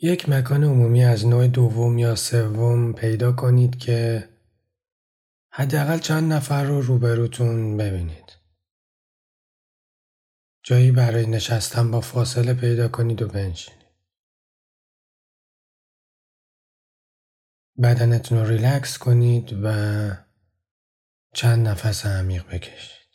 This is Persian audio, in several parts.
یک مکان عمومی از نوع دوم یا سوم پیدا کنید که حداقل چند نفر رو روبروتون ببینید. جایی برای نشستن با فاصله پیدا کنید و بنشینید. بدنتون رو ریلکس کنید و چند نفس عمیق بکشید.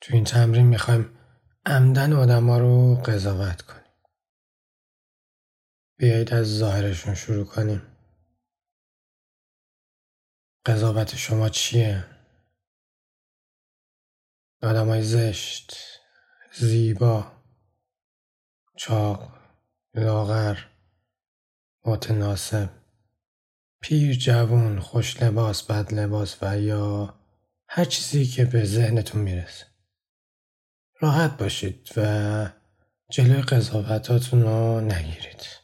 تو این تمرین می‌خوایم عمدن آدما رو قضاوت کنیم. بیایید از ظاهرشون شروع کنیم. قضاوت شما چیه؟ آدمای زشت، زیبا، چاق، لاغر، متناسب، پیر جوون، خوش لباس، بد لباس و یا هر چیزی که به ذهنتون می‌رسه. راحت باشید و جلوی قضاوتاتون رو نگیرید.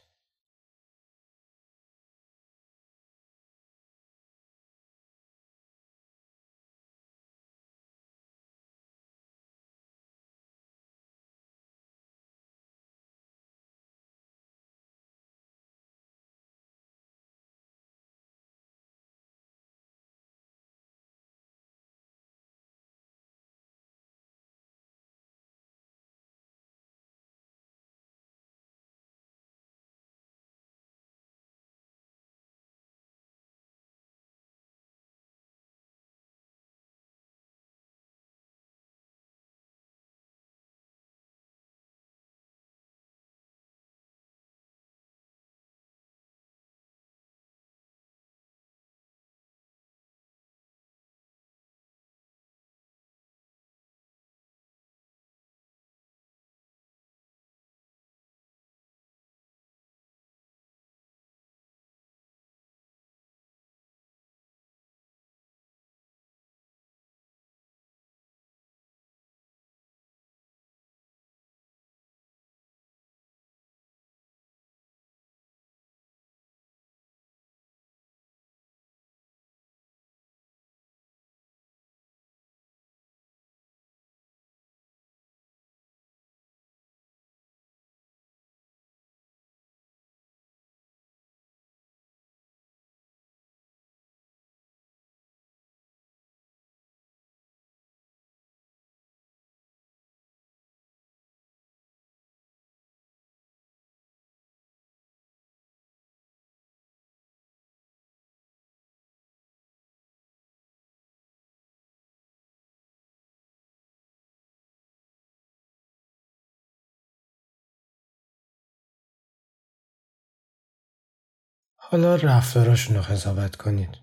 حالا رفتاراشون رو قضاوت کنید.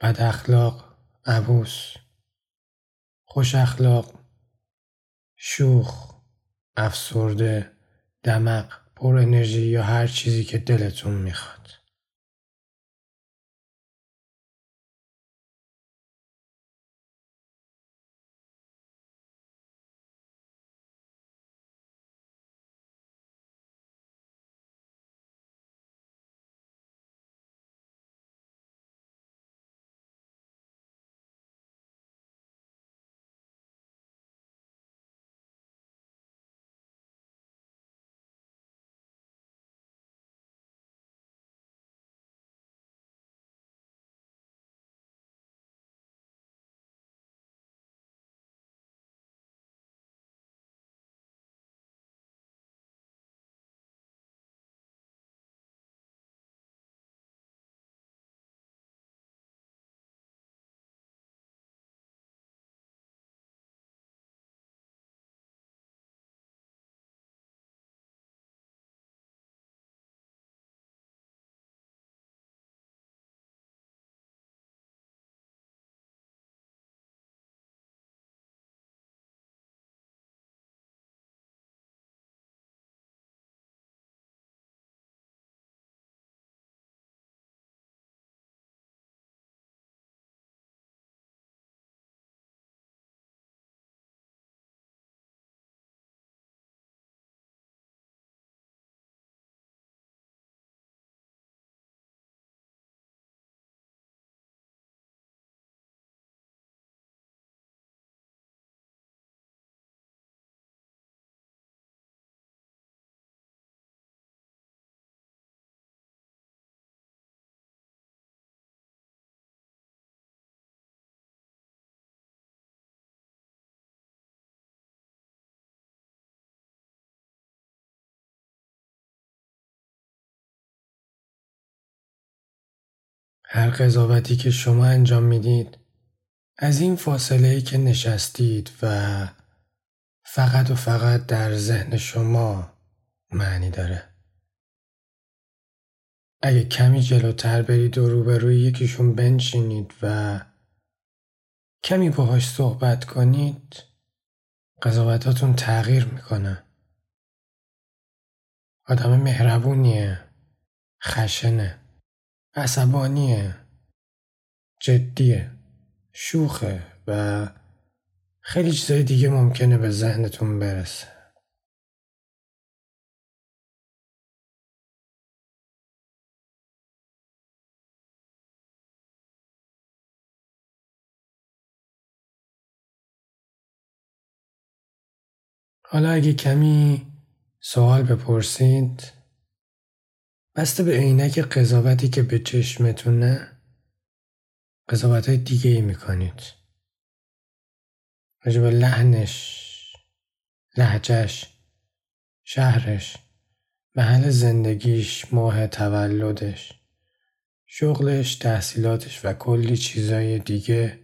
بد اخلاق، عبوس، خوش اخلاق، شوخ، افسرده، دمق، پر انرژی یا هر چیزی که دلتون می‌خواد. هر قضاوتی که شما انجام می‌دید از این فاصله ای که نشستید و فقط و فقط در ذهن شما معنی داره. اگه کمی جلوتر برید و روبروی یکیشون بنشینید و کمی باهاش صحبت کنید قضاوتاتون تغییر می‌کنه. آدم مهربونیه خشنه عصبانیه. جدیه. شوخه و خیلی چیزای دیگه ممکنه به ذهنتون برسه. حالا اگه کمی سوال بپرسید بسته به عینک قضاوتی که به چشمتونه قضاوت های دیگه ای می‌کنید راجب لحنش لحجش شهرش محل زندگیش ماه تولدش شغلش تحصیلاتش و کلی چیزای دیگه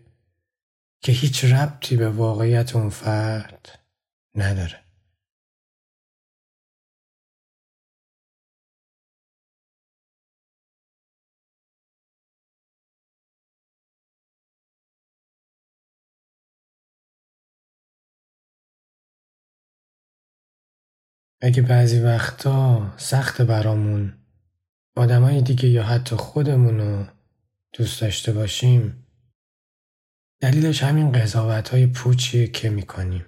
که هیچ ربطی به واقعیت اون فرد نداره. اگه بعضی وقتا سخت برامون آدمای دیگه یا حتی خودمونو دوست داشته باشیم دلیلش همین قضاوت های پوچیه که می‌کنیم.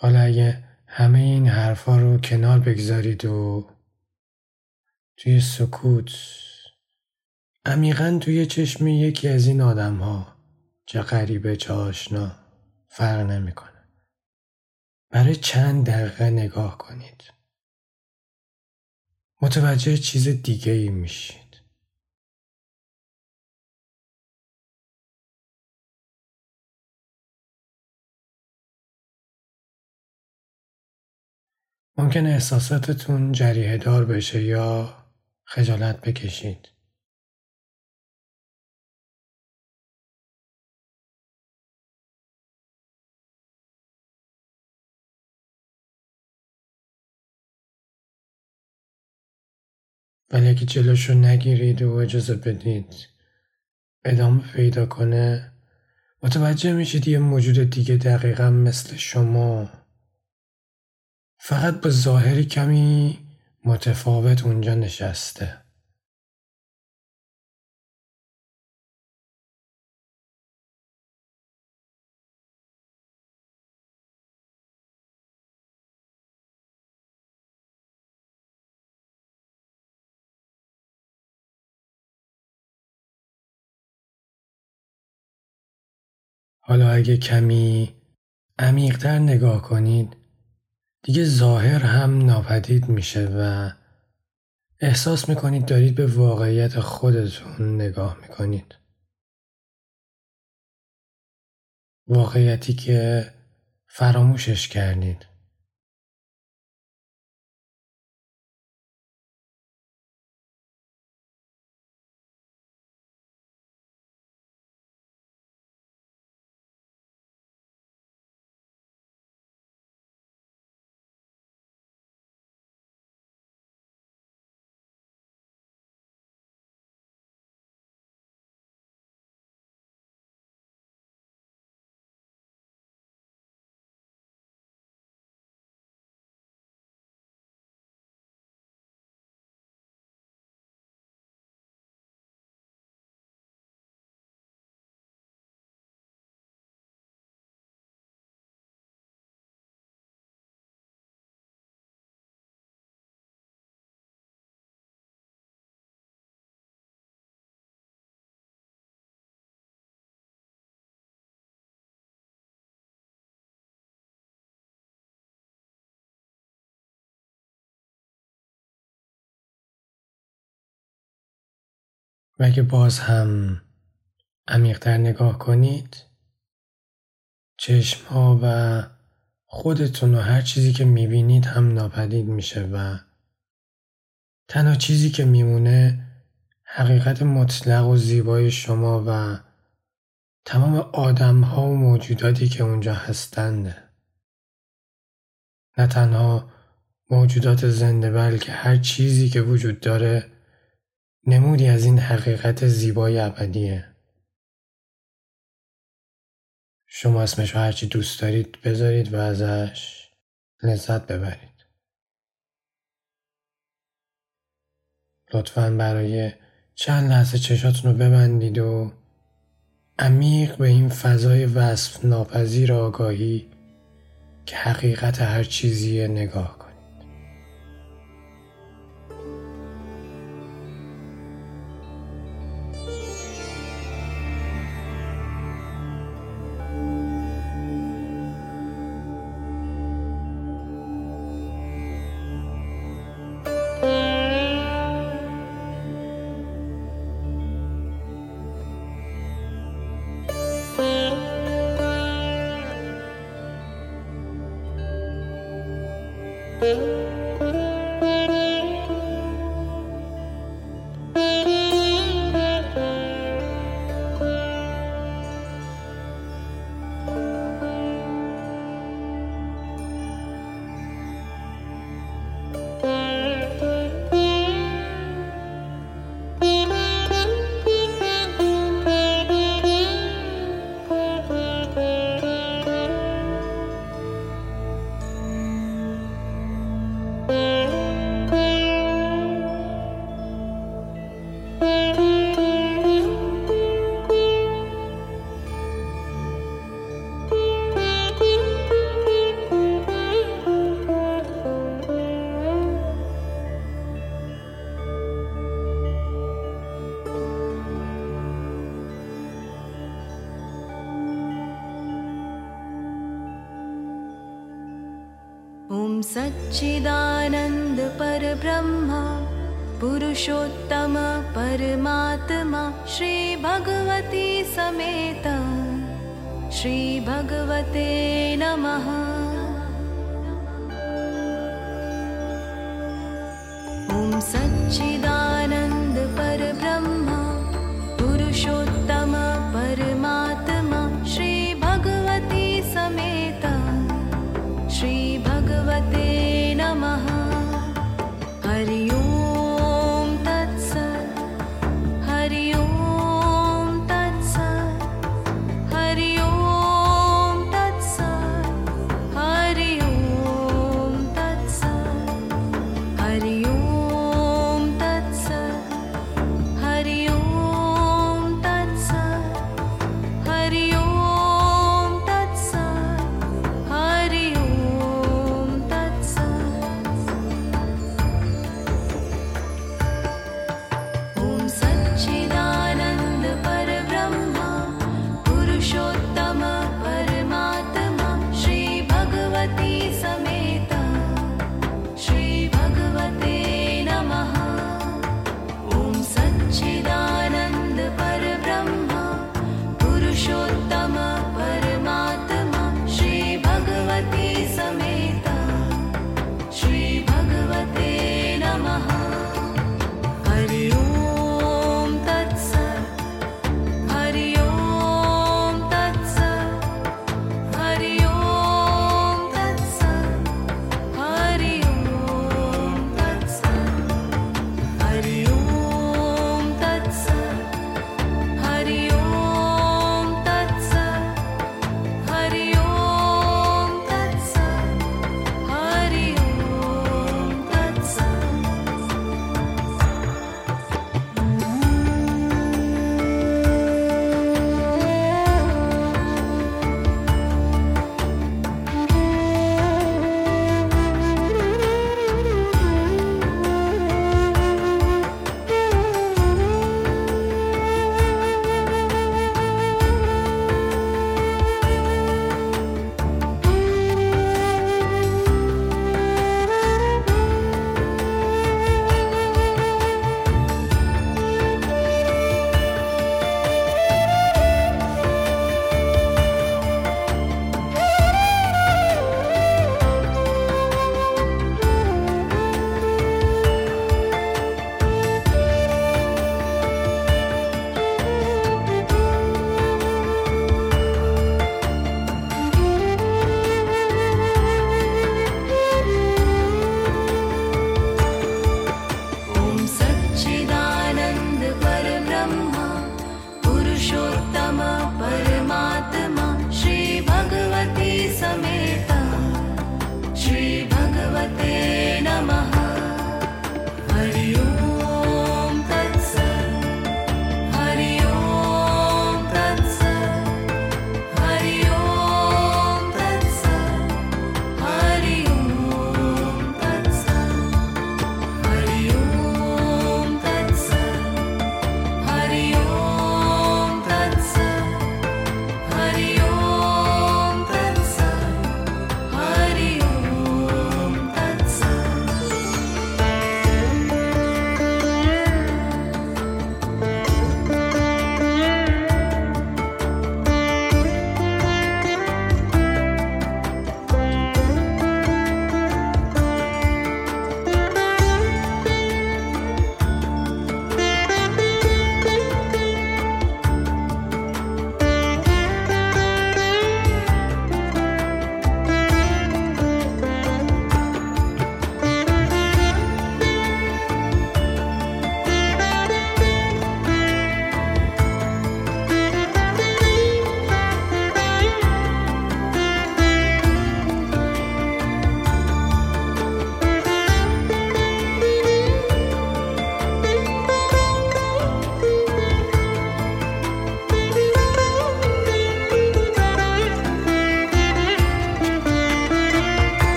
حالا اگه همه این حرفا رو کنار بگذارید و توی سکوت عمیقا توی چشم یکی از این آدم ها چه غریبه چه آشنا فرق نمی‌کنه. برای چند دقیقه نگاه کنید. متوجه چیز دیگه ای میشید. ممکن احساساتتون جریه دار بشه یا خجالت بکشید. ولی اگه جلوش رو نگیرید و اجازه بدید ادامه پیدا کنه متوجه میشید یه موجود دیگه دقیقا مثل شما. فقط با ظاهری کمی متفاوت اونجا نشسته. حالا اگه کمی عمیقتر نگاه کنید دیگه ظاهر هم ناپدید میشه و احساس می‌کنید دارید به واقعیت خودتون نگاه می‌کنید. واقعیتی که فراموشش کردید. و اگه باز هم عمیقتر نگاه کنید چشم ها و خودتون و هر چیزی که می‌بینید هم ناپدید میشه و تنها چیزی که میمونه حقیقت مطلق و زیبای شما و تمام آدم ها و موجوداتی که اونجا هستند. نه تنها موجودات زنده بلکه هر چیزی که وجود داره نمودی از این حقیقت زیبای ابدیه. شما اسمش رو هرچی دوست دارید بذارید و ازش لذت ببرید. لطفا برای چند لحظه چشاتون رو ببندید و عمیق به این فضای وصف ناپذیر آگاهی که حقیقت هر چیزی نگاه کنید सच्चिदानन्द परब्रह्मा पुरुषोत्तम परमात्मा श्रीभगवती समेत। श्रीभगवते नमः। ॐ सच्चिदानन्द